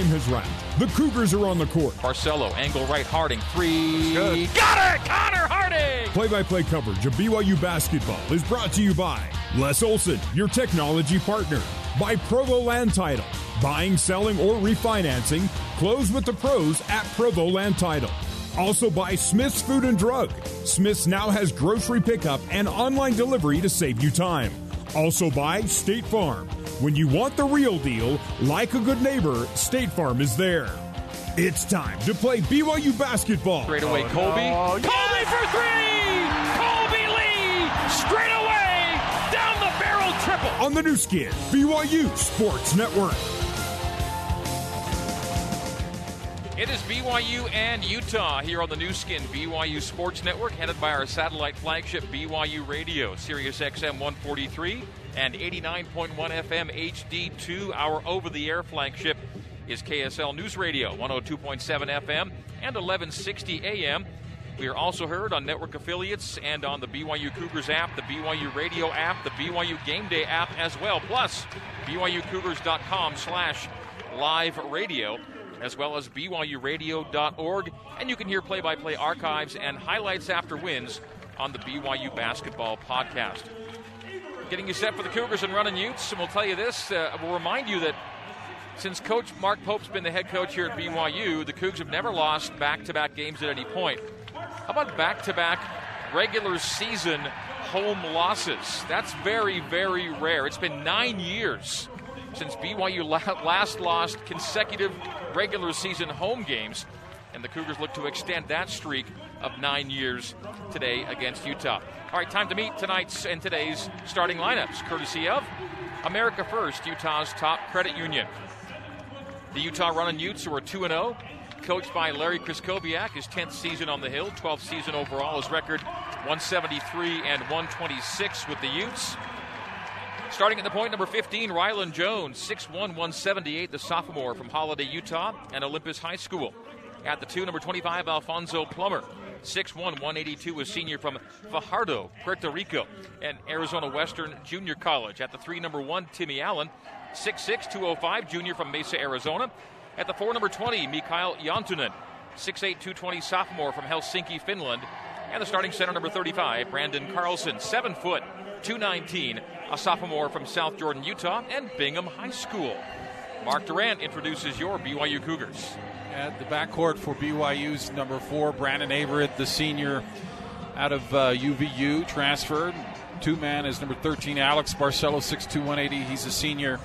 game has wrapped. The Cougars are on the court. Barcelo, angle right, Harding, three. Good. Got it! Connor Harding! Play by play coverage of BYU basketball is brought to you by Les Olson, your technology partner, by Provo Land Title. Buying, selling, or refinancing, close with the pros at Provo Land Title. Also by Smith's Food and Drug. Smith's now has grocery pickup and online delivery to save you time. Also by State Farm. When you want the real deal, like a good neighbor, State Farm is there. It's time to play BYU basketball. Straight away, Kolby. Oh, no, Kolby for three! Kolby Lee! Straight away! Down the barrel triple! on the Nu Skin, BYU Sports Network. It is BYU and Utah here on the Nu Skin BYU Sports Network, headed by our satellite flagship BYU Radio, Sirius XM 143 and 89.1 FM HD2. Our over the air flagship is KSL News Radio, 102.7 FM and 1160 AM. We are also heard on network affiliates and on the BYU Cougars app, the BYU Radio app, the BYU Game Day app as well, plus BYUCougars.com slash live radio as well as BYURadio.org. And you can hear play by play archives and highlights after wins on the BYU Basketball Podcast. Getting you set for the Cougars and running Utes. And we'll tell you this uh, we'll remind you that since Coach Mark Pope's been the head coach here at BYU, the Cougs have never lost back to back games at any point. How about back to back regular season home losses? That's very, very rare. It's been nine years since BYU la- last lost consecutive regular season home games, and the Cougars look to extend that streak of nine years today against Utah. All right, time to meet tonight's and today's starting lineups, courtesy of America First, Utah's top credit union. The Utah Running Utes, who are 2 0, coached by Larry Krystkowiak, his 10th season on the Hill, 12th season overall. His record 173 and 126 with the Utes. Starting at the point, number 15, Rylan Jones, 6'1, 178, the sophomore from Holladay, Utah, and Olympus High School. At the two, number 25, Alfonso Plummer, 6'1, 182, a senior from Fajardo, Puerto Rico, and Arizona Western Junior College. At the three, number one, Timmy Allen, 6'6, 205, junior from Mesa, Arizona. At the four, number 20, Mikael Jantunen, 6'8, 220, sophomore from Helsinki, Finland. And the starting center, number 35, Branden Carlson, 7 foot, 219, a sophomore from South Jordan, Utah, and Bingham High School. Mark Durrant introduces your BYU Cougars. At the backcourt for BYU's number four, Brandon Averette, the senior out of uh, UVU, transferred. Two man is number 13, Alex Barcelo, 6'2, 180. He's a senior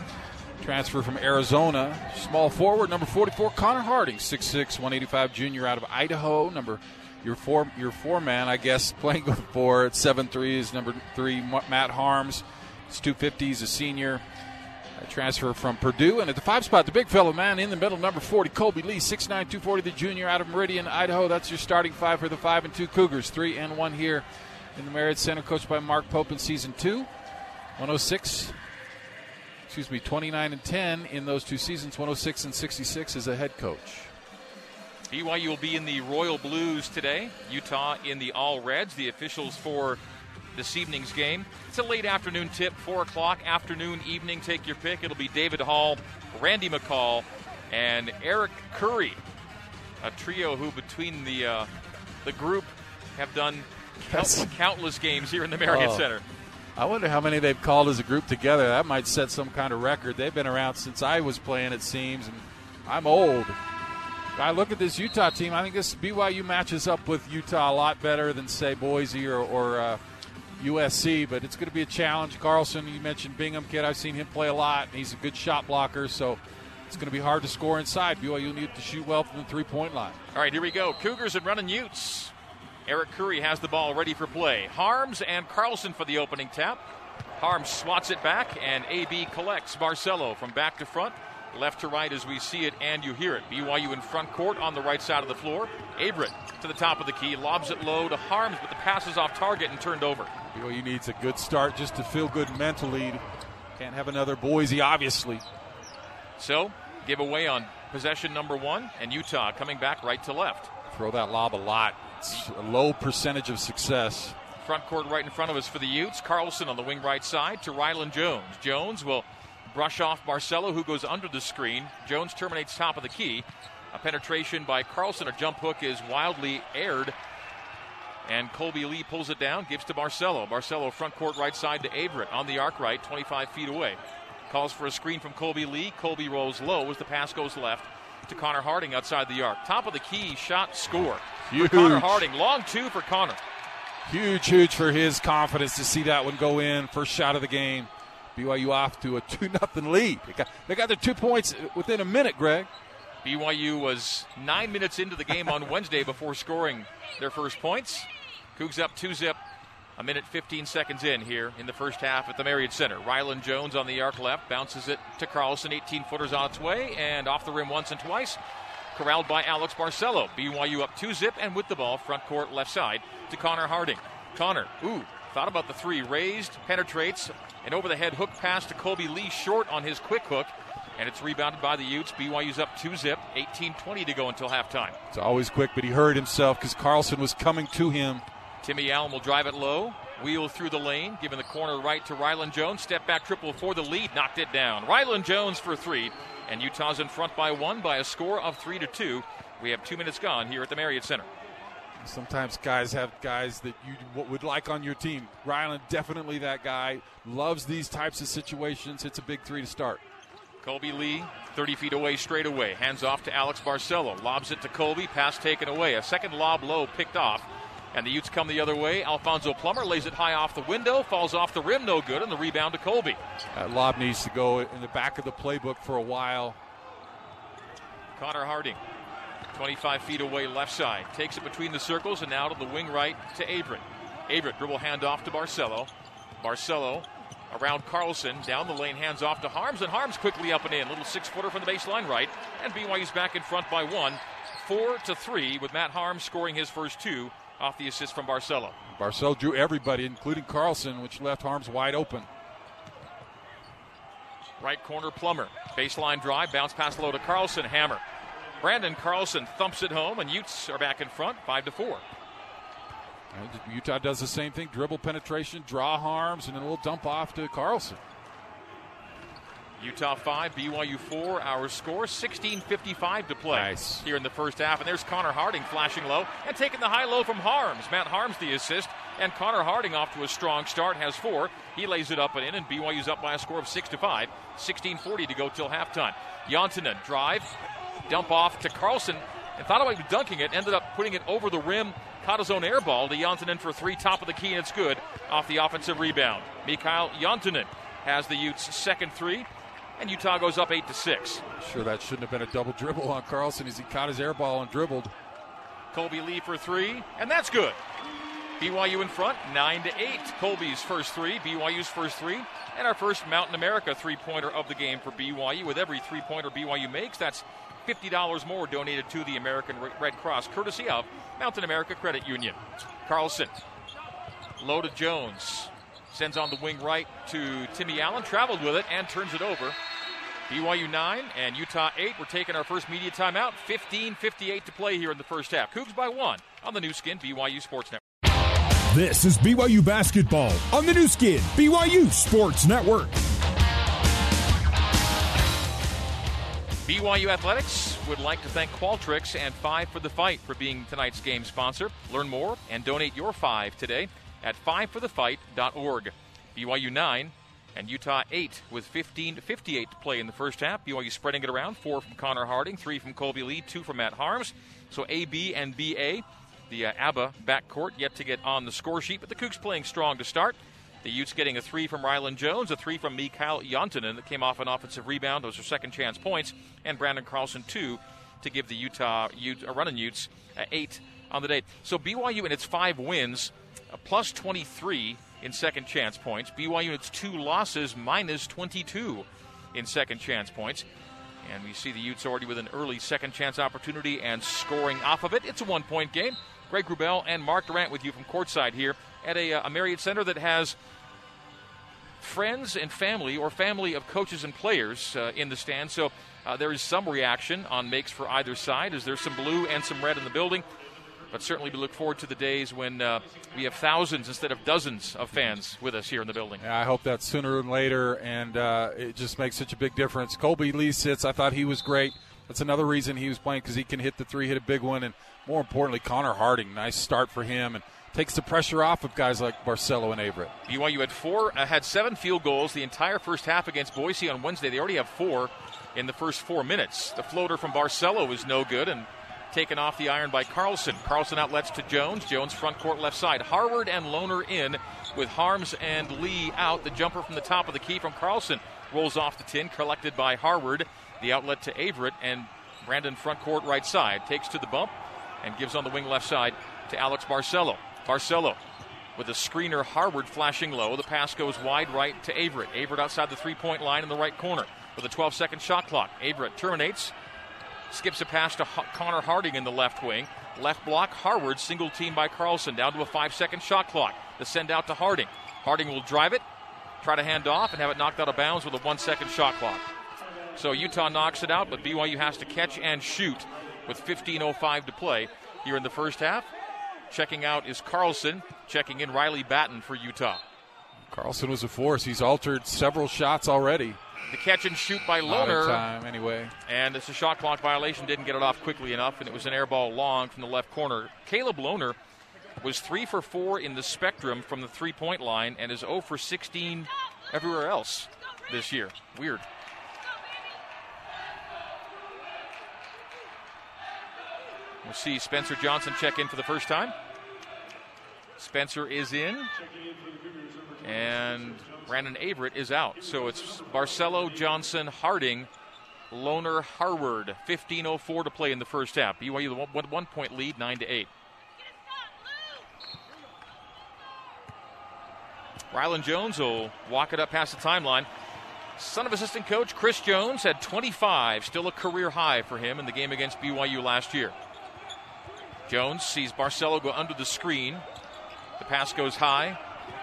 transfer from Arizona. Small forward, number 44, Connor Harding, 6'6, 185, junior out of Idaho. Number your four your four man, I guess, playing four at seven three is number three, Matt Haarms. It's 250. He's a senior. Transfer from Purdue. And at the five spot, the big fellow man in the middle, number 40, Kolby Lee, 6'9, 240, the junior out of Meridian, Idaho. That's your starting five for the five and two Cougars. Three and one here in the Marriott Center, coached by Mark Pope in season two. 106, excuse me, 29 and 10 in those two seasons, 106 and 66 as a head coach. BYU will be in the Royal Blues today. Utah in the All Reds. The officials for this evening's game. It's a late afternoon tip, 4 o'clock, afternoon, evening, take your pick. It'll be David Hall, Randy McCall, and Eric Curry. A trio who, between the uh, the group, have done count- countless games here in the Marriott Oh. Center. I wonder how many they've called as a group together. That might set some kind of record. They've been around since I was playing, it seems, and I'm old. I look at this Utah team. I think this BYU matches up with Utah a lot better than say Boise or, or uh, USC. But it's going to be a challenge. Carlson, you mentioned Bingham kid. I've seen him play a lot. and He's a good shot blocker, so it's going to be hard to score inside. BYU need to shoot well from the three point line. All right, here we go. Cougars and running Utes. Eric Curry has the ball ready for play. Haarms and Carlson for the opening tap. Haarms swats it back, and AB collects Barcelo from back to front, left to right as we see it and you hear it. BYU in front court on the right side of the floor. Averette to the top of the key, lobs it low to Haarms, but the pass is off target and turned over. BYU needs a good start just to feel good mentally. Can't have another Boise, obviously. So, give away on possession number one, and Utah coming back right to left. Throw that lob a lot. It's a low percentage of success. Front court right in front of us for the Utes. Carlson on the wing right side to Rylan Jones. Jones will brush off Barcelo, who goes under the screen. Jones terminates top of the key. A penetration by Carlson. A jump hook is wildly aired. And Kolby Lee pulls it down, gives to Barcelo. Barcelo front court right side to Averette on the arc right, 25 feet away. Calls for a screen from Kolby Lee. Kolby rolls low as the pass goes left to Connor Harding outside the arc. Top of the key, shot, score. Huge. For Connor Harding, long two for Connor. Huge, huge for his confidence to see that one go in. First shot of the game. BYU off to a 2 0 lead. They got, they got their two points within a minute, Greg. BYU was nine minutes into the game on Wednesday before scoring their first points. Cougs up 2 zip, a minute 15 seconds in here in the first half at the Marriott Center. Rylan Jones on the arc left bounces it to Carlson, 18 footers on its way, and off the rim once and twice. Corralled by Alex Barcelo. BYU up 2 zip and with the ball, front court left side to Connor Harding. Connor, ooh, thought about the three, raised, penetrates, and over the head hook pass to Kolby Lee short on his quick hook. And it's rebounded by the Utes. BYU's up 2 zip, 18 20 to go until halftime. It's always quick, but he hurt himself because Carlson was coming to him. Timmy Allen will drive it low, wheel through the lane, giving the corner right to Rylan Jones. Step back triple for the lead, knocked it down. Rylan Jones for three, and Utah's in front by one by a score of three to two. We have two minutes gone here at the Marriott Center. Sometimes guys have guys that you would like on your team. Rylan, definitely that guy. Loves these types of situations. It's a big three to start. Kolby Lee, 30 feet away, straight away. Hands off to Alex Barcelo. Lobs it to Kolby. Pass taken away. A second lob low picked off. And the Utes come the other way. Alfonso Plummer lays it high off the window, falls off the rim, no good, and the rebound to Kolby. That lob needs to go in the back of the playbook for a while. Connor Harding, 25 feet away, left side. Takes it between the circles and now to the wing right to Averette. Averette dribble handoff to Barcelo. Barcelo around Carlson, down the lane, hands off to Haarms, and Haarms quickly up and in. Little six footer from the baseline right, and BYU's back in front by one. Four to three, with Matt Haarms scoring his first two off the assist from Barcelo. Barcelo drew everybody, including Carlson, which left Haarms wide open. Right corner Plummer. Baseline drive, bounce pass low to Carlson, hammer. Branden Carlson thumps it home, and Utes are back in front, five to four. Utah does the same thing: dribble penetration, draw Haarms, and then a little dump off to Carlson. Utah 5, BYU 4. Our score 16.55 to play nice. here in the first half. And there's Connor Harding flashing low and taking the high low from Haarms. Matt Haarms the assist. And Connor Harding off to a strong start, has four. He lays it up and in, and BYU's up by a score of 6 to 5. 16.40 to go till halftime. Jantunen drive, dump off to Carlson, and thought about dunking it, ended up putting it over the rim. Caught his own air ball to Jantunen for three, top of the key, and it's good off the offensive rebound. Mikael Jantunen has the Utes' second three and Utah goes up eight to six. Sure, that shouldn't have been a double dribble on Carlson as he caught his air ball and dribbled. Kolby Lee for three, and that's good. BYU in front, nine to eight. Kolby's first three, BYU's first three, and our first Mountain America three-pointer of the game for BYU. With every three-pointer BYU makes, that's $50 more donated to the American Red Cross, courtesy of Mountain America Credit Union. Carlson, low to Jones. Sends on the wing right to Timmy Allen, traveled with it and turns it over. BYU 9 and Utah 8. We're taking our first media timeout. 15 58 to play here in the first half. Cougs by one on the Nu Skin BYU Sports Network. This is BYU Basketball on the Nu Skin BYU Sports Network. BYU Athletics would like to thank Qualtrics and Five for the Fight for being tonight's game sponsor. Learn more and donate your five today at fiveforthefight.org. BYU 9 and Utah 8 with 15 to 58 to play in the first half. BYU spreading it around. Four from Connor Harding, three from Kolby Lee, two from Matt Haarms. So AB and BA, the uh, ABBA backcourt, yet to get on the score sheet, but the Cougs playing strong to start. The Utes getting a three from Rylan Jones, a three from Mikael Jantunen that came off an offensive rebound. Those are second chance points. And Branden Carlson, two, to give the Utah Ute, uh, running Utes uh, eight on the day. So BYU in its five wins plus 23 in second chance points. BYU its two losses minus 22 in second chance points. And we see the Utes already with an early second chance opportunity and scoring off of it. It's a one point game. Greg Wrubell and Mark Durrant with you from courtside here at a, uh, a Marriott Center that has friends and family or family of coaches and players uh, in the stands. So uh, there is some reaction on makes for either side as there's some blue and some red in the building. But certainly we look forward to the days when uh, we have thousands instead of dozens of fans with us here in the building. Yeah, I hope that sooner than later, and uh, it just makes such a big difference. Kolby Lee sits. I thought he was great. That's another reason he was playing because he can hit the three, hit a big one, and more importantly, Connor Harding. Nice start for him, and takes the pressure off of guys like Barcelo and Averette. BYU had four, uh, had seven field goals the entire first half against Boise on Wednesday. They already have four in the first four minutes. The floater from Barcelo is no good, and taken off the iron by Carlson. Carlson outlets to Jones. Jones front court left side. Harward and Lohner in with Haarms and Lee out. The jumper from the top of the key from Carlson rolls off the tin, collected by Harward. The outlet to Averette and Brandon front court right side takes to the bump and gives on the wing left side to Alex Barcelo. Barcelo with a screener Harward flashing low. The pass goes wide right to Averette. Averette outside the three point line in the right corner with a 12 second shot clock. Averette terminates skips a pass to H- Connor Harding in the left wing. Left block, Harward, single team by Carlson, down to a five second shot clock. The send out to Harding. Harding will drive it, try to hand off, and have it knocked out of bounds with a one second shot clock. So Utah knocks it out, but BYU has to catch and shoot with 15.05 to play here in the first half. Checking out is Carlson, checking in Riley Battin for Utah. Carlson was a force. He's altered several shots already. The catch and shoot by Lohner. time anyway. And it's a shot clock violation. Didn't get it off quickly enough, and it was an air ball long from the left corner. Caleb Lohner was three for four in the spectrum from the three point line and is 0 for 16 everywhere else this year. Weird. We'll see Spencer Johnson check in for the first time. Spencer is in. And Brandon Averette is out. So it's Barcelo, Johnson, Harding, Lohner, Harward. 15.04 to play in the first half. BYU the one, one point lead, 9 to 8. Rylan Jones will walk it up past the timeline. Son of assistant coach Chris Jones had 25, still a career high for him in the game against BYU last year. Jones sees Barcelo go under the screen. The pass goes high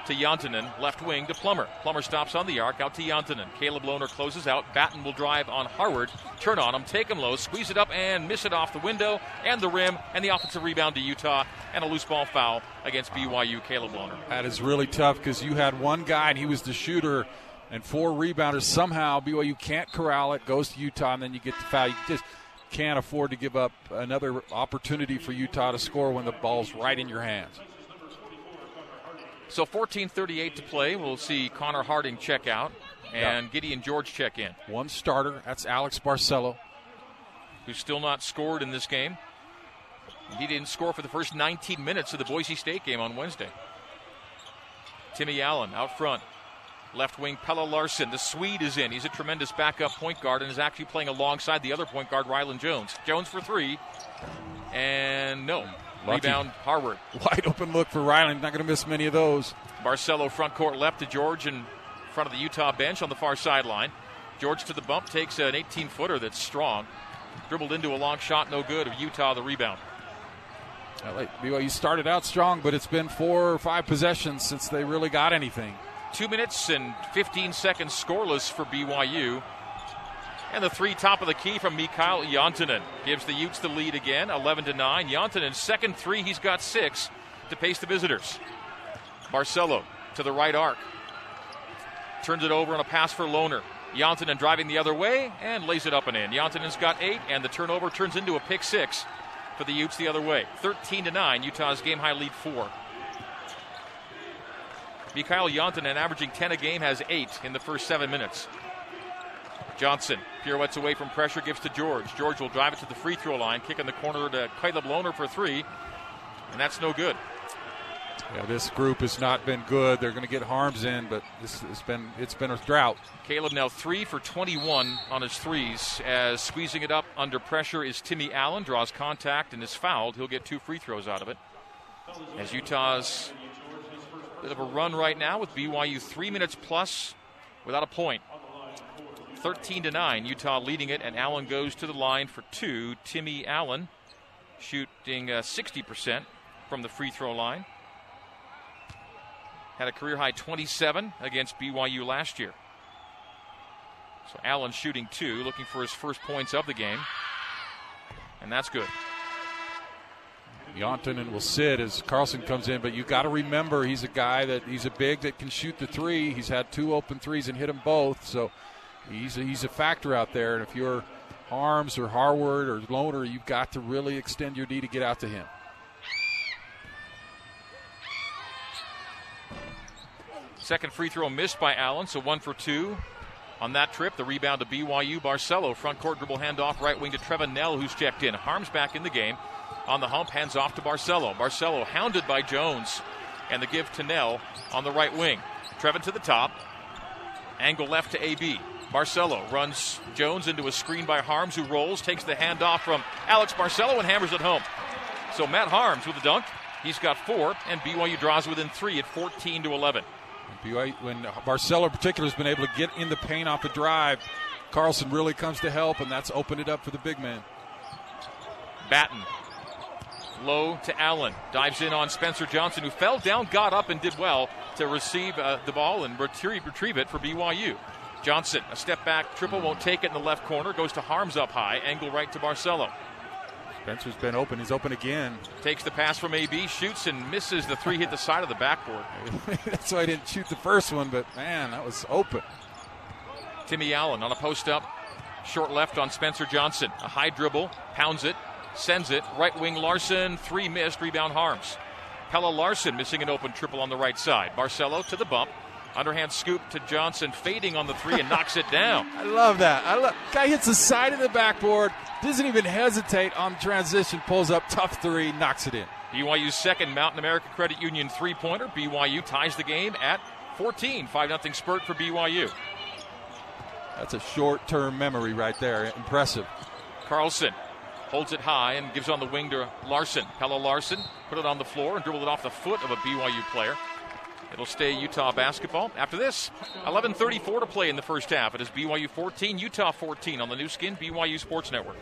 to Jantunen, left wing to Plummer. Plummer stops on the arc, out to Jantunen. Caleb Lohner closes out. Battin will drive on Harward, turn on him, take him low, squeeze it up, and miss it off the window and the rim, and the offensive rebound to Utah, and a loose ball foul against BYU, Caleb Lohner. That is really tough because you had one guy and he was the shooter, and four rebounders. Somehow BYU can't corral it, goes to Utah, and then you get the foul. You just can't afford to give up another opportunity for Utah to score when the ball's right in your hands. So 14:38 to play. We'll see Connor Harding check out and yep. Gideon George check in. One starter. That's Alex Barcelo, who's still not scored in this game. He didn't score for the first 19 minutes of the Boise State game on Wednesday. Timmy Allen out front. Left wing Pelle Larsson. The Swede is in. He's a tremendous backup point guard and is actually playing alongside the other point guard, Rylan Jones. Jones for three. And no. Lucky. Rebound, Harward. Wide open look for Rylan. Not going to miss many of those. Barcelo front court left to George in front of the Utah bench on the far sideline. George to the bump takes an 18 footer that's strong. Dribbled into a long shot, no good. Of Utah, the rebound. BYU started out strong, but it's been four or five possessions since they really got anything. Two minutes and 15 seconds scoreless for BYU. And the three top of the key from Mikael Jantunen gives the Utes the lead again, 11 to 9. Jantunen, second three, he's got six to pace the visitors. Barcelo to the right arc. Turns it over on a pass for Lohner. Jantunen driving the other way and lays it up and in. Jantunen's got eight, and the turnover turns into a pick six for the Utes the other way. 13 to 9, Utah's game high lead four. Mikael Jantunen, averaging 10 a game, has eight in the first seven minutes. Johnson pirouettes away from pressure, gives to George. George will drive it to the free throw line, kick in the corner to Caleb Lohner for three, and that's no good. Yeah, this group has not been good. They're going to get Haarms in, but this has been it's been a drought. Caleb now three for 21 on his threes. As squeezing it up under pressure is Timmy Allen, draws contact and is fouled. He'll get two free throws out of it. As Utah's bit of a run right now with BYU three minutes plus without a point. 13 to 9. Utah leading it, and Allen goes to the line for two. Timmy Allen shooting uh, 60% from the free throw line. Had a career high 27 against BYU last year. So Allen shooting two, looking for his first points of the game. And that's good. Jantunen will sit as Carlson comes in, but you got to remember he's a guy that he's a big that can shoot the three. He's had two open threes and hit them both, so he's a, he's a factor out there. And if you're Haarms or Harward or Lohner, you've got to really extend your D to get out to him. Second free throw missed by Allen, so one for two on that trip. The rebound to BYU. Barcelo, front court dribble handoff, right wing to Trevin Knell, who's checked in. Haarms back in the game. On the hump, hands off to Barcelo. Barcelo hounded by Jones, and the give to Knell on the right wing. Trevin to the top. Angle left to AB. Barcelo runs Jones into a screen by Haarms, who rolls, takes the handoff from Alex Barcelo, and hammers it home. So Matt Haarms with a dunk. He's got four, and BYU draws within three at 14 to 11. BYU, when Barcelo in particular has been able to get in the paint off the drive, Carlson really comes to help, and that's opened it up for the big man. Battin low to Allen. Dives in on Spencer Johnson, who fell down, got up, and did well to receive uh, the ball and retrieve, retrieve it for BYU. Johnson, a step back triple, won't take it in the left corner, goes to Haarms up high, angle right to Barcelo. Spencer's been open. He's open again. Takes the pass from AB, shoots and misses. The three hit the side of the backboard. That's why I didn't shoot the first one, but man, that was open. Timmy Allen on a post up, short left on Spencer Johnson. A high dribble, pounds it, sends it. Right wing Larsson, three missed, rebound Haarms. Pelle Larsson missing an open triple on the right side. Barcelo to the bump. Underhand scoop to Johnson, fading on the three and knocks it down. I love that. I love guy hits the side of the backboard, doesn't even hesitate on transition, pulls up tough three, knocks it in. BYU's second Mountain America Credit Union three pointer. BYU ties the game at 14. 5 0 spurt for BYU. That's a short term memory right there. Impressive. Carlson holds it high and gives on the wing to Larsson. Pelle Larsson put it on the floor and dribbled it off the foot of a BYU player. It'll stay Utah basketball. After this, 11:34 to play in the first half. It is BYU 14, Utah 14 on the Nu Skin BYU Sports Network.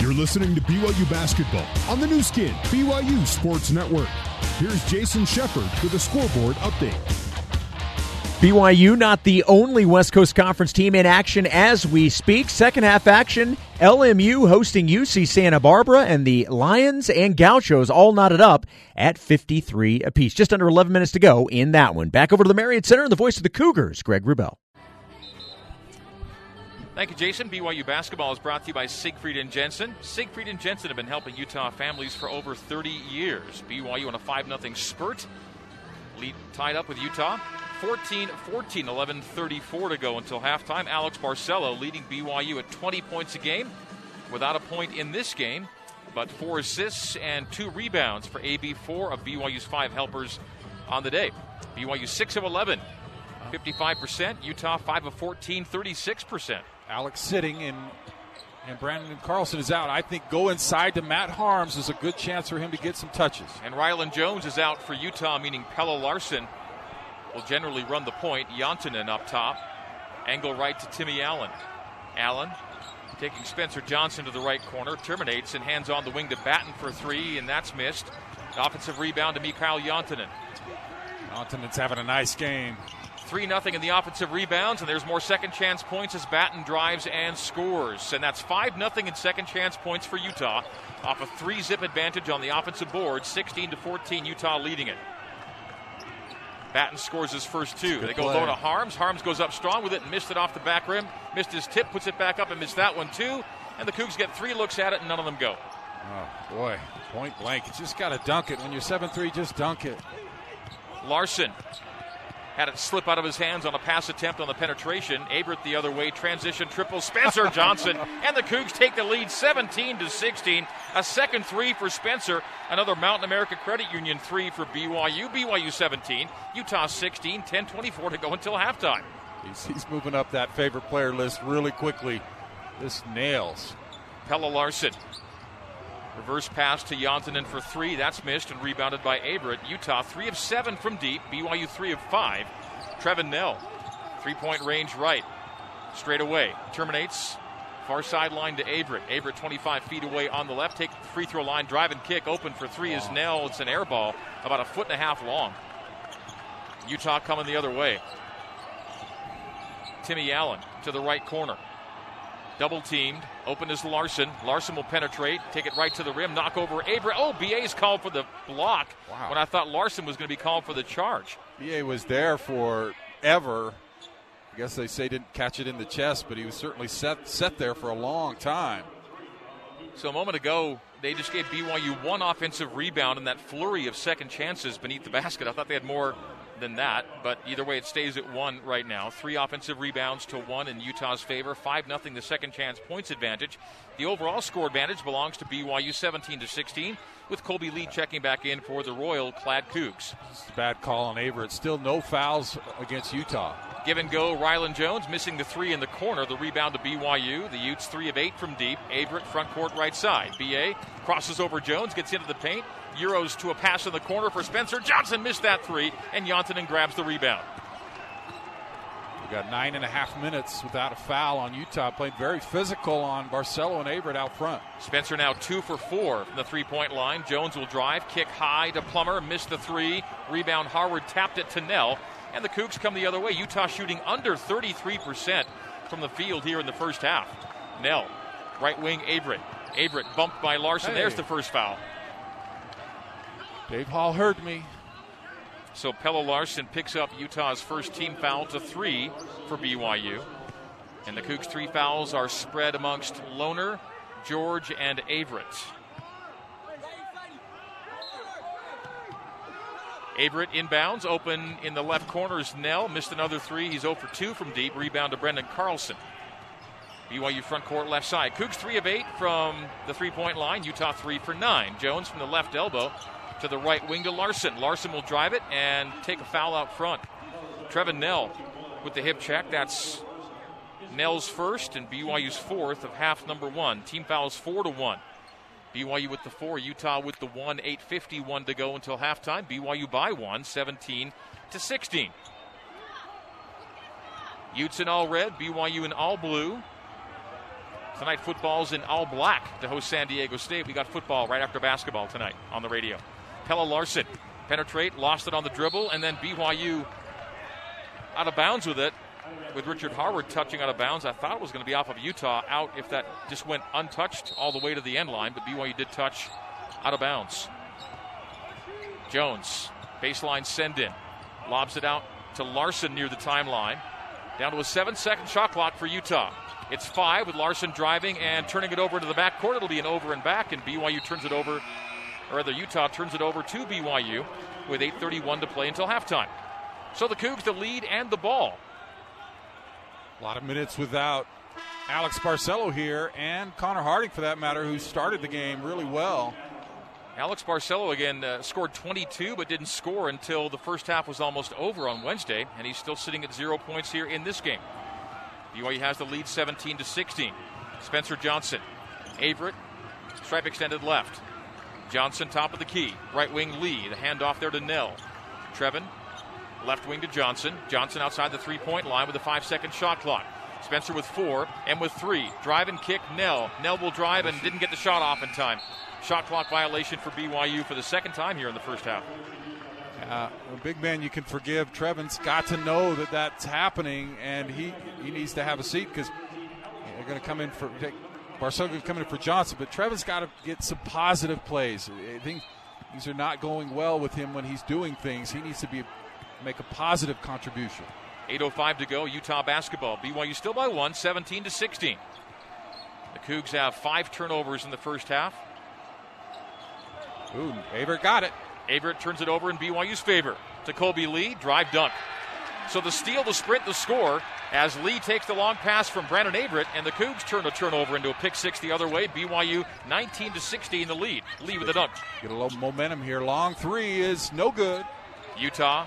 You're listening to BYU basketball on the Nu Skin BYU Sports Network. Here's Jason Shepard with a scoreboard update. BYU not the only West Coast Conference team in action as we speak. Second half action, LMU hosting UC Santa Barbara, and the Lions and Gauchos all knotted up at 53 apiece. Just under 11 minutes to go in that one. Back over to the Marriott Center and the voice of the Cougars, Greg Wrubell. Thank you, Jason. BYU basketball is brought to you by Siegfried and Jensen. Siegfried and Jensen have been helping Utah families for over 30 years. BYU on a 5 0 spurt, lead tied up with Utah. 14 14, 11 34 to go until halftime. Alex Barcelo leading BYU at 20 points a game without a point in this game, but four assists and two rebounds for AB, four of BYU's five helpers on the day. BYU 6 of 11, 55%. Utah 5 of 14, 36%. Alex sitting and and Branden Carlson is out. I think go inside to Matt Haarms is a good chance for him to get some touches. And Rylan Jones is out for Utah, meaning Pelle Larsson will generally run the point. Jantunen up top. Angle right to Timmy Allen. Allen taking Spencer Johnson to the right corner. Terminates and hands on the wing to Battin for three, and that's missed. Offensive rebound to Mikael Jantunen. Jantunen's having a nice game. 3 0 in the offensive rebounds, and there's more second chance points as Battin drives and scores. And that's 5 0 in second chance points for Utah off a three zip advantage on the offensive board, 16 to 14, Utah leading it. Battin scores his first two. They go play. low to Haarms. Haarms goes up strong with it and missed it off the back rim. Missed his tip, puts it back up and missed that one too. And the Cougs get three looks at it and none of them go. Oh, boy. Point blank. You just got to dunk it. When you're 7 3, just dunk it. Larsson had it slip out of his hands on a pass attempt on the penetration. Abert the other way, transition triple. Spencer Johnson and the Cougs take the lead 17 to 16. A second three for Spencer. Another Mountain America Credit Union three for BYU. BYU 17, Utah 16, 10 24 to go until halftime. He's, he's moving up that favorite player list really quickly. This nails. Pelle Larsson Reverse pass to Jantunen for three. That's missed and rebounded by Averette. Utah, three of seven from deep. BYU, three of five. Trevin Knell, three point range right. Straight away. Terminates. Far sideline to Averette. Averette 25 feet away on the left. Take the free throw line. Drive and kick. Open for three is Nell. It's an air ball about a foot and a half long. Utah coming the other way. Timmy Allen to the right corner. Double teamed. Open is Larsson. Larsson will penetrate, take it right to the rim, knock over Abra. Oh, BA's called for the block Wow. when I thought Larsson was going to be called for the charge. BA was there for ever. I guess they say didn't catch it in the chest, but he was certainly set set there for a long time. So a moment ago, they just gave BYU one offensive rebound in that flurry of second chances beneath the basket. I thought they had more than that, but either way, it stays at one right now. Three offensive rebounds to one in Utah's favor. Five nothing, the second chance points advantage. The overall score advantage belongs to BYU, 17 to 16, with Kolby Lee checking back in for the Royal Clad Cougs. It's a bad call on Averette. Still no fouls against Utah. Give and go, Rylan Jones missing the three in the corner. The rebound to BYU. The Utes three of eight from deep. Averette front court right side. BA crosses over Jones, gets into the paint. Euros to a pass in the corner for Spencer Johnson. Missed that three, and Jantunen grabs the rebound. Got nine and a half minutes without a foul on Utah. Played very physical on Barcelo and Averette out front. Spencer now two for four from the three point line. Jones will drive, kick high to Plummer, missed the three. Rebound Harward tapped it to Knell. And the Cougs come the other way. Utah shooting under 33% from the field here in the first half. Knell, right wing Averette. Averette bumped by Larsson. Hey. There's the first foul. Dave Hall heard me. So Pelle Larsson picks up Utah's first team foul to three for BYU. And the Cougs' three fouls are spread amongst Lohner, George, and Averette. Averette inbounds, open in the left corner is Knell. Missed another three. He's 0 for 2 from deep. Rebound to Branden Carlson. BYU front court left side. Cougs 3 of 8 from the three point line. Utah 3 for 9. Jones from the left elbow to the right wing to Larsson. Larsson will drive it and take a foul out front. Trevin Knell with the hip check. That's Knell's first and BYU's fourth of half number one. Team fouls 4 to 1. BYU with the four, Utah with the one, 8.51 to go until halftime. BYU by one, 17 to 16. Utes in all red, BYU in all blue. Tonight, football's in all black to host San Diego State. We got football right after basketball tonight on the radio. Pelle Larsson penetrate, lost it on the dribble, and then BYU out of bounds with it. With Richard Harward touching out of bounds, I thought it was going to be off of Utah out if that just went untouched all the way to the end line, but BYU did touch out of bounds. Jones, baseline send in, lobs it out to Larsson near the timeline. Down to a seven second shot clock for Utah. It's five with Larsson driving and turning it over into the back court. It'll be an over and back, and BYU turns it over, or rather, Utah turns it over to BYU with 8.31 to play until halftime. So the Cougs the lead and the ball. A lot of minutes without Alex Barcelo here and Connor Harding, for that matter, who started the game really well. Alex Barcelo again uh, scored 22, but didn't score until the first half was almost over on Wednesday, and he's still sitting at zero points here in this game. BYU has the lead 17 to 16. Spencer Johnson, Averette, stripe extended left. Johnson top of the key, right wing Lee. The handoff there to Knell. Trevin, left wing to Johnson. Johnson outside the three point line with a five second shot clock. Spencer with four and with three. Drive and kick Knell. Knell will drive and didn't get the shot off in time. Shot clock violation for BYU for the second time here in the first half. Uh, big man you can forgive. Trevin's got to know that that's happening, and he, he needs to have a seat because they're going to come in for take, Barcelona coming in for Johnson, but Trevin's got to get some positive plays. I think these are not going well with him when he's doing things. He needs to be make a positive contribution. 8.05 to go, Utah basketball. BYU still by one, 17 to 16. The Cougs have five turnovers in the first half. Ooh, Aver got it. Averette turns it over in BYU's favor to Kolby Lee. Drive dunk. So the steal, the sprint, the score as Lee takes the long pass from Brandon Averette, and the Cougs turn the turnover into a pick six the other way. BYU 19 to 16 the lead. Lee with the dunk. Get a little momentum here. Long three is no good. Utah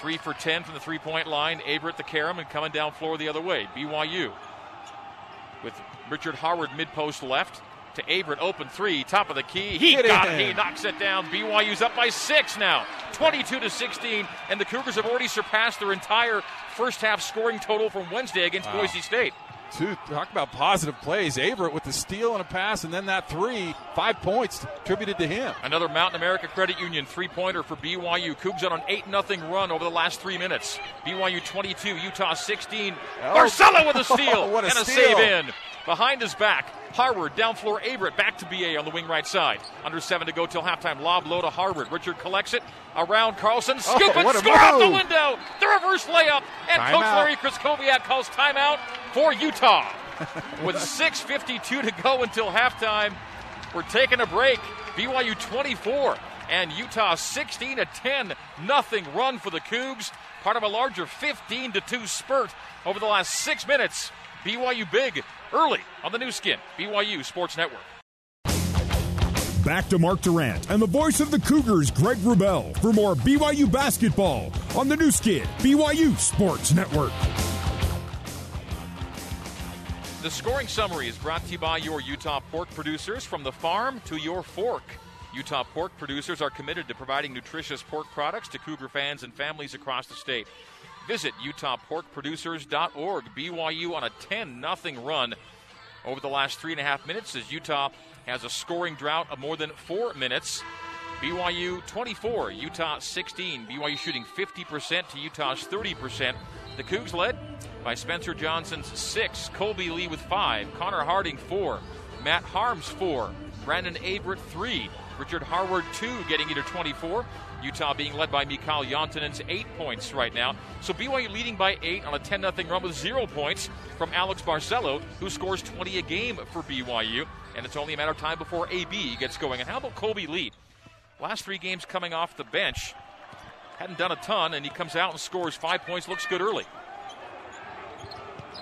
three for 10 from the three point line. Averette the carom and coming down floor the other way. BYU with Richard Harward mid post left to Averette, open three, top of the key. He Get got it. He knocks it down. BYU's up by six now, 22 to 16, and the Cougars have already surpassed their entire first half scoring total from Wednesday against Wow. Boise State. two, talk about positive plays. Averette with the steal and a pass, and then that three, five points attributed to him. Another Mountain America Credit Union three pointer for BYU. Cougs on an 8 0 run over the last three minutes. BYU 22, Utah 16. Oh. Barcelo with a steal what a and a steal. save in. Behind his back, Harward down floor. Averette back to BA on the wing right side. Under seven to go till halftime. Lob low to Harward. Richard collects it around Carlson. Oh, Scoop oh, it, score out the window. The reverse layup. And time Coach out. Larry Krystkowiak calls timeout for Utah. With 6.52 to go until halftime, we're taking a break. BYU 24 and Utah 16 to 10. Nothing run for the Cougs. Part of a larger 15 to 2 spurt over the last six minutes. BYU big early on the Nu Skin, BYU Sports Network. Back to Mark Durrant and the voice of the Cougars, Greg Wrubell, for more BYU basketball on the Nu Skin, BYU Sports Network. The scoring summary is brought to you by your Utah pork producers from the farm to your fork. Utah pork producers are committed to providing nutritious pork products to Cougar fans and families across the state. Visit UtahPorkProducers.org. BYU on a 10 0 run over the last three and a half minutes as Utah has a scoring drought of more than four minutes. BYU 24, Utah 16. BYU shooting 50% to Utah's 30%. The Cougs led by Spencer Johnson's six, Kolby Lee with five, Connor Harding four, Matt Haarms four, Brandon Averette three, Richard Harward two, getting you to 24. Utah being led by Mikael Jantunen's eight points right now. So BYU leading by eight on a 10 0 run with zero points from Alex Barcelo, who scores 20 a game for BYU. And it's only a matter of time before AB gets going. And how about Kolby Lee? Last three games coming off the bench. Hadn't done a ton, and he comes out and scores five points. Looks good early.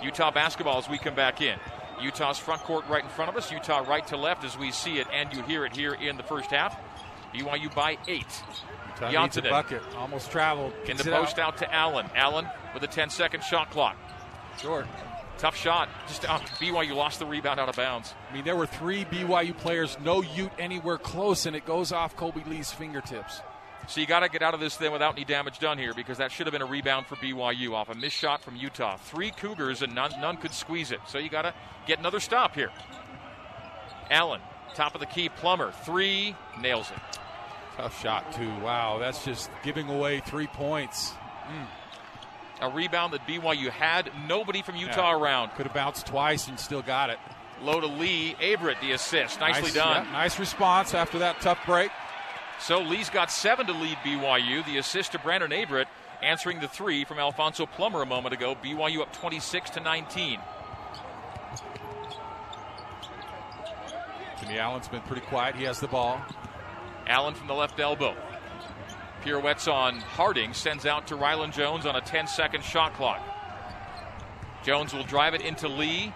Utah basketball as we come back in. Utah's front court right in front of us. Utah right to left as we see it and you hear it here in the first half. BYU by eight. Needs a bucket. Almost traveled. In the post out. out to Allen. Allen with a 10 second shot clock. Short. Tough shot. Just uh, BYU lost the rebound out of bounds. I mean, there were three BYU players, no Ute anywhere close, and it goes off Kolby Lee's fingertips. So you got to get out of this then without any damage done here because that should have been a rebound for BYU off a missed shot from Utah. Three Cougars and none, none could squeeze it. So you got to get another stop here. Allen, top of the key, Plummer, three, nails it. Tough shot, too. Wow, that's just giving away three points. Mm. A rebound that BYU had. Nobody from Utah yeah. around. Could have bounced twice and still got it. Low to Lee. Averette, the assist. Nicely nice, done. Yeah, nice response after that tough break. So Lee's got seven to lead BYU. The assist to Brandon Averette answering the three from Alfonso Plummer a moment ago. BYU up 26 to 19. Timmy Allen's been pretty quiet. He has the ball. Allen from the left elbow. Pirouettes on Harding, sends out to Rylan Jones on a 10 second shot clock. Jones will drive it into Lee.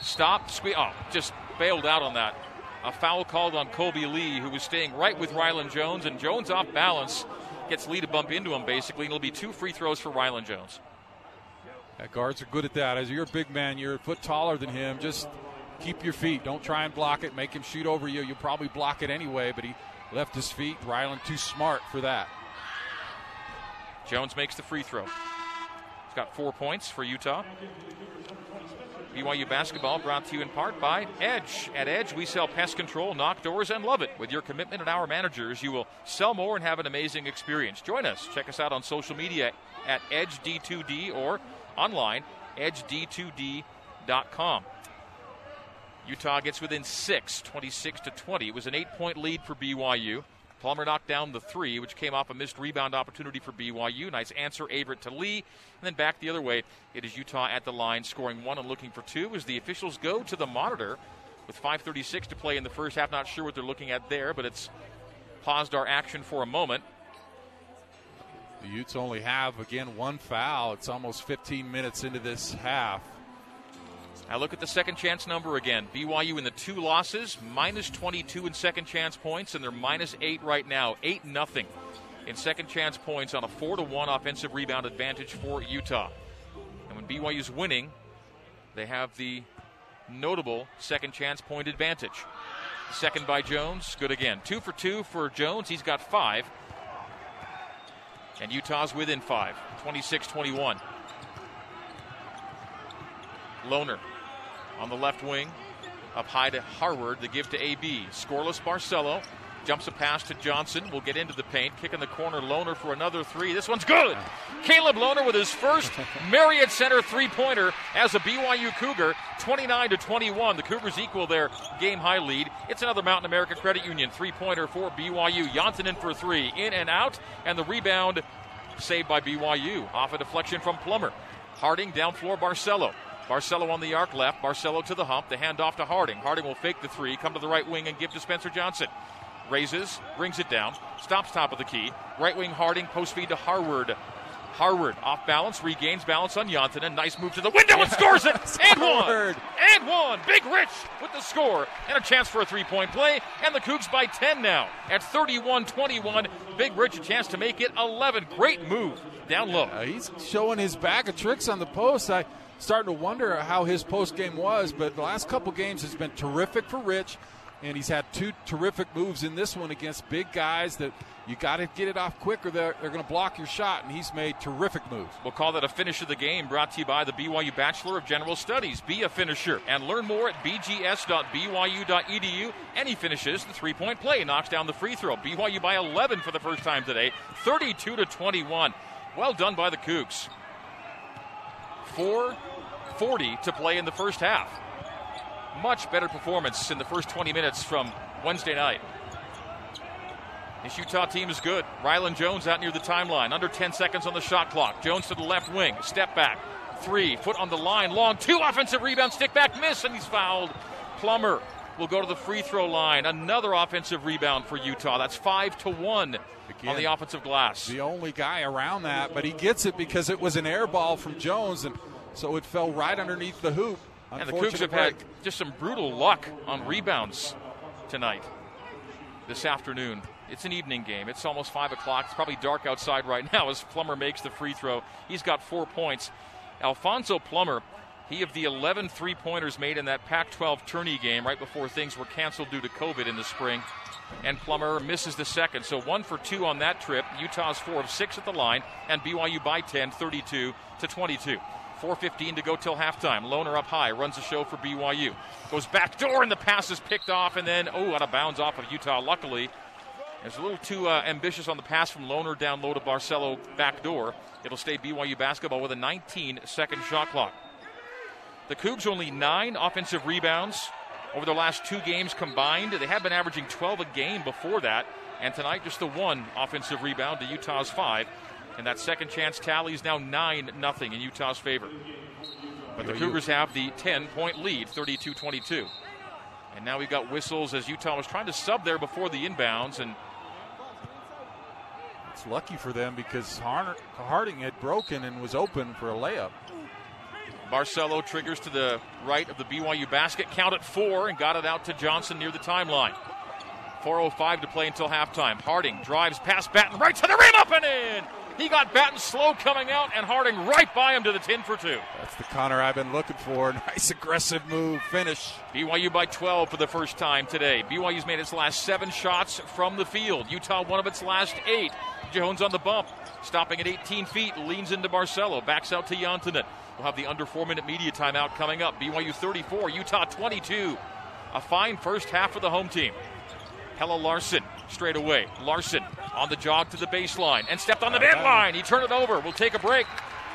Stop. Oh, just bailed out on that. A foul called on Kolby Lee, who was staying right with Rylan Jones, and Jones off balance gets Lee to bump into him basically, and it'll be two free throws for Rylan Jones. Yeah, guards are good at that. As you're a big man, you're a foot taller than him. Just keep your feet. Don't try and block it. Make him shoot over you. You'll probably block it anyway, but he left his feet. Rylan too smart for that. Jones makes the free throw. He's got four points for Utah. BYU basketball brought to you in part by Edge. At Edge, we sell pest control, knock doors, and love it. With your commitment and our managers, you will sell more and have an amazing experience. Join us. Check us out on social media at EdgeD2D or online, edged2d.com. Utah gets within six, 26 to 20. It was an eight point lead for BYU. Plummer knocked down the three, which came off a missed rebound opportunity for BYU. Nice answer, Averette to Lee. And then back the other way, it is Utah at the line, scoring one and looking for two as the officials go to the monitor with 5.36 to play in the first half. Not sure what they're looking at there, but it's paused our action for a moment. The Utes only have, again, one foul. It's almost 15 minutes into this half. I look at the second chance number again. BYU in the two losses, minus 22 in second chance points, and they're minus eight right now. 8 nothing in second chance points on a 4 to 1 offensive rebound advantage for Utah. And when BYU's winning, they have the notable second chance point advantage. Second by Jones, good again. Two for two for Jones, he's got five. And Utah's within five, 26 21. Lohner on the left wing. Up high to Harward. The give to AB. Scoreless Barcelo. Jumps a pass to Johnson. Will get into the paint. Kick in the corner. Lohner for another three. This one's good. Caleb Lohner with his first Marriott Center three pointer as a BYU Cougar. 29 to 21. The Cougars equal their game high lead. It's another Mountain America Credit Union three pointer for BYU. Janssen in for three. In and out. And the rebound saved by BYU. Off a deflection from Plummer. Harding down floor Barcelo. Barcelo on the arc left. Barcelo to the hump. The handoff to Harding. Harding will fake the three, come to the right wing, and give to Spencer Johnson. Raises, brings it down, stops top of the key. Right wing Harding, post feed to Harward. Harward off balance, regains balance on Janssen. A nice move to the window and scores it. and one. And one. Big Rich with the score. And a chance for a three point play. And the Cougs by 10 now at 31 21. Big Rich a chance to make it 11. Great move down low. Uh, he's showing his bag of tricks on the post. I starting to wonder how his post game was, but the last couple games has been terrific for Rich and he's had two terrific moves in this one against big guys that you got to get it off quick or they're, they're going to block your shot, and he's made terrific moves. We'll call that a finish of the game brought to you by the BYU Bachelor of General Studies. Be a finisher and learn more at bgs.byu.edu. And he finishes, the three point play knocks down the free throw. BYU by 11 for the first time today, 32 to 21. Well done by the Cougs. 440 to play in the first half. Much better performance in the first 20 minutes from Wednesday night. This Utah team is good. Rylan Jones out near the timeline, under 10 seconds on the shot clock. Jones to the left wing, step back, three, foot on the line, long, two offensive rebounds, stick back, miss, and he's fouled. Plummer will go to the free throw line. Another offensive rebound for Utah. That's five to one Again, on the offensive glass. The only guy around that, but he gets it because it was an air ball from Jones, and so it fell right underneath the hoop. And the Cougs have had just some brutal luck on rebounds tonight, this afternoon. It's an evening game. It's almost 5 o'clock. It's probably dark outside right now as Plummer makes the free throw. He's got four points. Alfonso Plummer, he of the 11 three pointers made in that Pac 12 tourney game right before things were canceled due to COVID in the spring. And Plummer misses the second. So one for two on that trip. Utah's four of six at the line, and BYU by 10, 32 to 22. 4.15 to go till halftime. Lohner up high, runs the show for BYU. Goes back door, and the pass is picked off, and then, oh, out of bounds off of Utah. Luckily, it's a little too uh, ambitious on the pass from Lohner down low to Barcelo back door. It'll stay BYU basketball with a 19 second shot clock. The Cougs only nine offensive rebounds over the last two games combined. They have been averaging 12 a game before that, and tonight just the one offensive rebound to Utah's five. And that second chance tally is now 9 0 in Utah's favor. But the Cougars have the 10 point lead, 32 22. And now we've got whistles as Utah was trying to sub there before the inbounds. And it's lucky for them because Harding had broken and was open for a layup. Barcelo triggers to the right of the BYU basket, count at four, and got it out to Johnson near the timeline. 4.05 to play until halftime. Harding drives past Battin right to the rim, up and in. He got Battin slow coming out, and Harding right by him to the 10 for 2. That's the Connor I've been looking for. Nice aggressive move, finish. BYU by 12 for the first time today. BYU's made its last seven shots from the field. Utah one of its last eight. Jones on the bump, stopping at 18 feet, leans into Barcelo, backs out to Jantunen. We'll have the under four minute media timeout coming up. BYU 34, Utah 22. A fine first half for the home team. Pelle Larsson straight away. Larsson on the jog to the baseline and stepped on the midline. He turned it over. We'll take a break.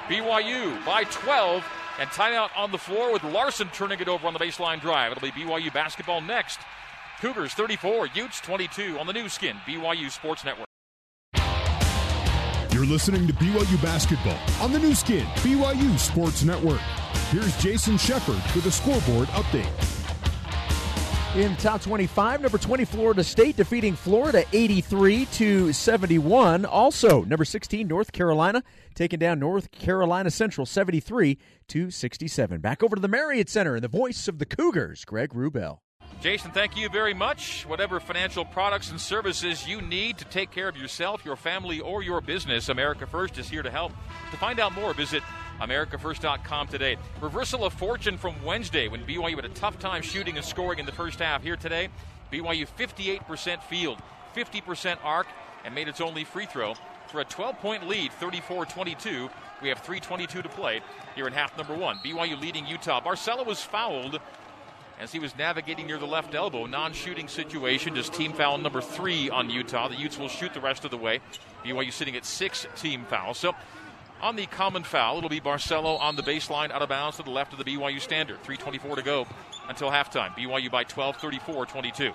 BYU by 12 and timeout on the floor with Larsson turning it over on the baseline drive. It'll be BYU basketball next. Cougars 34, Utes 22 on the Nu Skin, BYU Sports Network. You're listening to BYU basketball on the Nu Skin, BYU Sports Network. Here's Jason Shepard with a scoreboard update. In top 25, number 20 Florida State defeating Florida 83 to 71. Also, number 16 North Carolina taking down North Carolina Central 73 to 67. Back over to the Marriott Center and the voice of the Cougars, Greg Wrubell. Jason, thank you very much. Whatever financial products and services you need to take care of yourself, your family, or your business, America First is here to help. To find out more, visit AmericaFirst.com today. Reversal of fortune from Wednesday when BYU had a tough time shooting and scoring in the first half. Here today, BYU 58% field, 50% arc, and made its only free throw. for a 12 point lead, 34 22. We have 3.22 to play here in half number one. BYU leading Utah. Barcelo was fouled as he was navigating near the left elbow. Non shooting situation, just team foul number three on Utah. The Utes will shoot the rest of the way. BYU sitting at six team fouls. So on the common foul, it'll be Barcelo on the baseline out of bounds to the left of the BYU standard. 3.24 to go until halftime. BYU by 12, 34 22.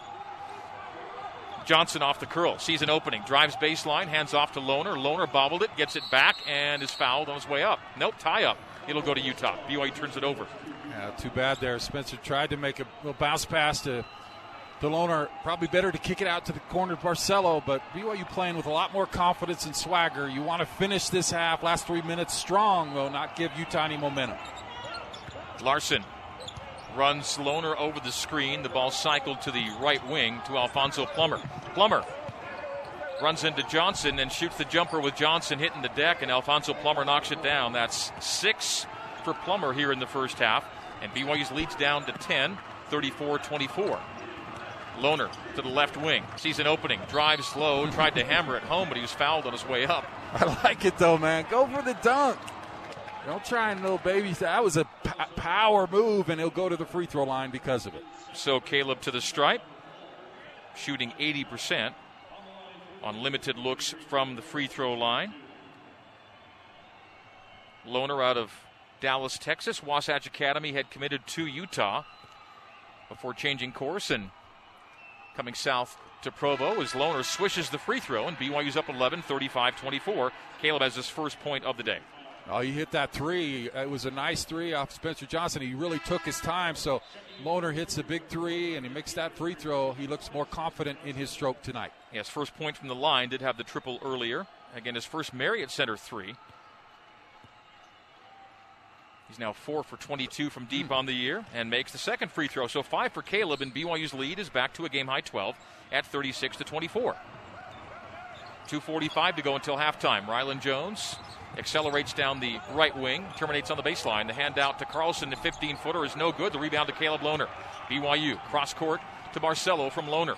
Johnson off the curl. Season opening. Drives baseline. Hands off to Lohner. Lohner bobbled it. Gets it back and is fouled on his way up. Nope, tie up. It'll go to Utah. BYU turns it over. Yeah, too bad there. Spencer tried to make a little bounce pass to the Lohner. Probably better to kick it out to the corner of Barcelo, but BYU playing with a lot more confidence and swagger. You want to finish this half, last three minutes strong, though, not give Utah any momentum. Larsson runs Lohner over the screen. The ball cycled to the right wing to Alfonso Plummer. Plummer runs into Johnson and shoots the jumper with Johnson hitting the deck, and Alfonso Plummer knocks it down. That's six for Plummer here in the first half, and BYU's leads down to 10, 34 24. Lohner to the left wing. Sees an opening. Drives slow. Tried to hammer it home, but he was fouled on his way up. I like it though, man. Go for the dunk. Don't try and little baby. That was a p- power move, and he'll go to the free throw line because of it. So Caleb to the stripe, shooting 80% on limited looks from the free throw line. Lohner out of Dallas, Texas. Wasatch Academy had committed to Utah before changing course and coming south to Provo as Lohner swishes the free throw and BYU's up 11, 35 24. Caleb has his first point of the day. Oh, he hit that three. It was a nice three off Spencer Johnson. He really took his time. So Lohner hits the big three and he makes that free throw. He looks more confident in his stroke tonight. Yes, first point from the line. Did have the triple earlier. Again, his first Marriott Center three. He's now four for 22 from deep on the year and makes the second free throw. So five for Caleb, and BYU's lead is back to a game high 12 at 36 to 24. 2:45 to go until halftime. Rylan Jones accelerates down the right wing, terminates on the baseline. The handout to Carlson, the 15 footer, is no good. The rebound to Caleb Lohner. BYU cross court to Barcelo from Lohner.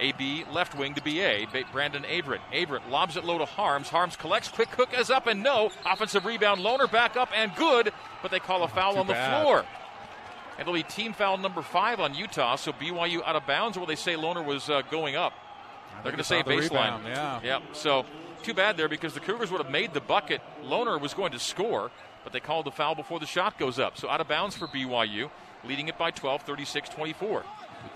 AB left wing to BA. Brandon Averette. Averette lobs it low to Haarms. Haarms collects. Quick hook is up and no. Offensive rebound. Lohner back up and good, but they call a foul on the bad. floor. It'll be team foul number five on Utah. So BYU out of bounds, or will they say Lohner was uh, going up? They're going to say it's on the baseline. rebound, yeah. Yep. So too bad there because the Cougars would have made the bucket. Lohner was going to score, but they called the foul before the shot goes up. So out of bounds for BYU, leading it by 12, 36 24.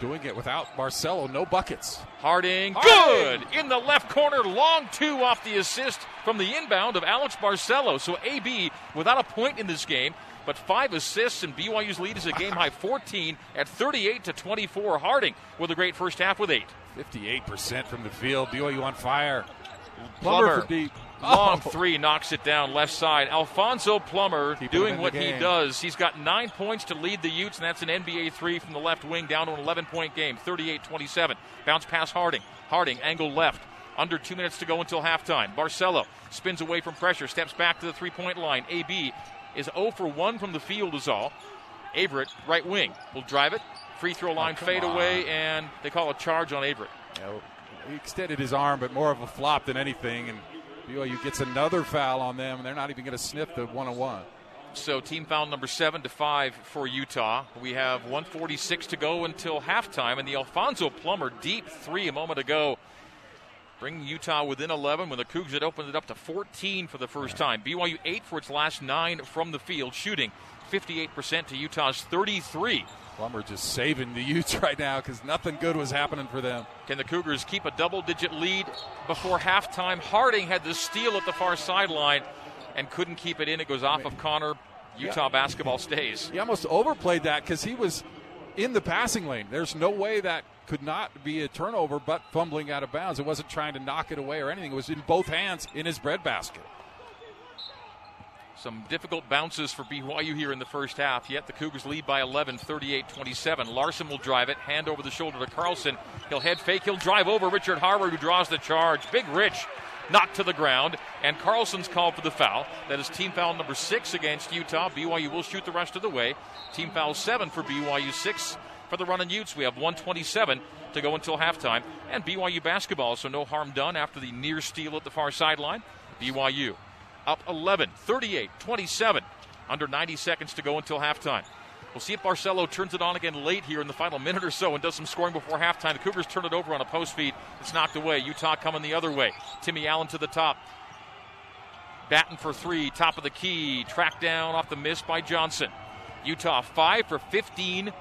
Doing it without Barcelo, no buckets. Harding, Harding! good in the left corner, long two off the assist from the inbound of Alex Barcelo. So AB without a point in this game, but five assists, and BYU's lead is a game high 14 at 38 to 24. Harding with a great first half with eight. 58% from the field. BYU on fire. Plummer, for deep. Long Oh. three knocks it down left side. Alfonso Plummer Keeping doing what he does. He's got nine points to lead the Utes, and that's an NBA three from the left wing down to an 11 point game, 38 27. Bounce pass Harding. Harding, angle left. Under two minutes to go until halftime. Barcelo spins away from pressure, steps back to the three point line. AB is 0 for 1 from the field, is all. Averette, right wing, will drive it. Free throw oh, line come fade on. away, and they call a charge on Averette. Know, he extended his arm, but more of a flop than anything. And BYU gets another foul on them, and they're not even going to sniff the one on one. So team foul number seven to five for Utah. We have 146 to go until halftime, and the Alfonso Plummer deep three a moment ago, bringing Utah within 11 when the Cougs had opened it up to 14 for the first time. BYU eight for its last nine from the field, shooting 58% to Utah's 33. Plummer just saving the Utes right now because nothing good was happening for them. Can the Cougars keep a double-digit lead before halftime? Harding had the steal at the far sideline and couldn't keep it in. It goes off of Connor. Utah basketball stays. He almost overplayed that because he was in the passing lane. There's no way that could not be a turnover, but fumbling out of bounds. It wasn't trying to knock it away or anything. It was in both hands in his breadbasket. Some difficult bounces for BYU here in the first half, yet the Cougars lead by 11, 38 27. Larsson will drive it, hand over the shoulder to Carlson. He'll head fake, he'll drive over Richard Harward, who draws the charge. Big Rich knocked to the ground, and Carlson's called for the foul. That is team foul number six against Utah. BYU will shoot the rest of the way. Team foul seven for BYU, six for the Runnin' Utes. We have 127 to go until halftime. And BYU basketball, so no harm done after the near steal at the far sideline. BYU up 11, 38 27, under 90 seconds to go until halftime. We'll see if Barcelo turns it on again late here in the final minute or so and does some scoring before halftime. The Cougars turn it over on a post feed. It's knocked away. Utah coming the other way. Timmy Allen to the top. Battin for three, top of the key, tracked down off the miss by Johnson. Utah 5 for 15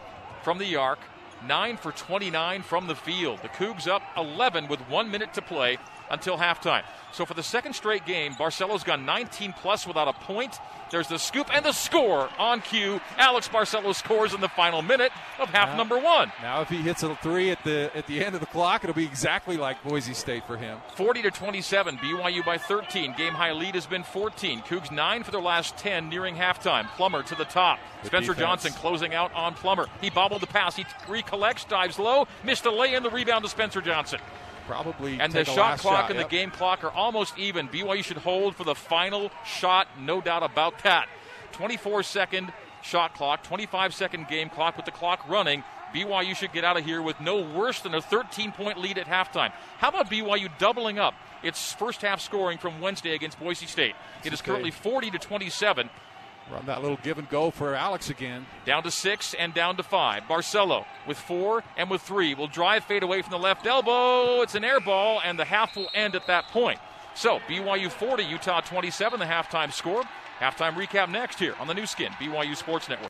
from the arc, 9 for 29 from the field. The Cougs up 11 with one minute to play until halftime. So for the second straight game, Barcelo's gone 19 plus without a point. There's the scoop and the score on cue. Alex Barcelo scores in the final minute of half now, number one. Now, if he hits a three at the at the end of the clock, it'll be exactly like Boise State for him. 40 to 27, BYU by 13. Game high lead has been 14. Cougs nine for their last 10, nearing halftime. Plummer to the top. Good Spencer defense. Johnson closing out on Plummer. He bobbled the pass. He recollects, dives low, missed a lay in the rebound to Spencer Johnson. Probably And the shot clock shot, and yep. the game clock are almost even. BYU should hold for the final shot, no doubt about that. 24 second shot clock, 25 second game clock with the clock running. BYU should get out of here with no worse than a 13 point lead at halftime. How about BYU doubling up its first half scoring from Wednesday against Boise State? It is currently 40 to 27. Run that little give and go for Alex again. Down to six and down to five. Barcelo with four and with three will drive fade away from the left elbow. It's an air ball, and the half will end at that point. So BYU 40, Utah 27, the halftime score. Halftime recap next here on the Nu Skin, BYU Sports Network.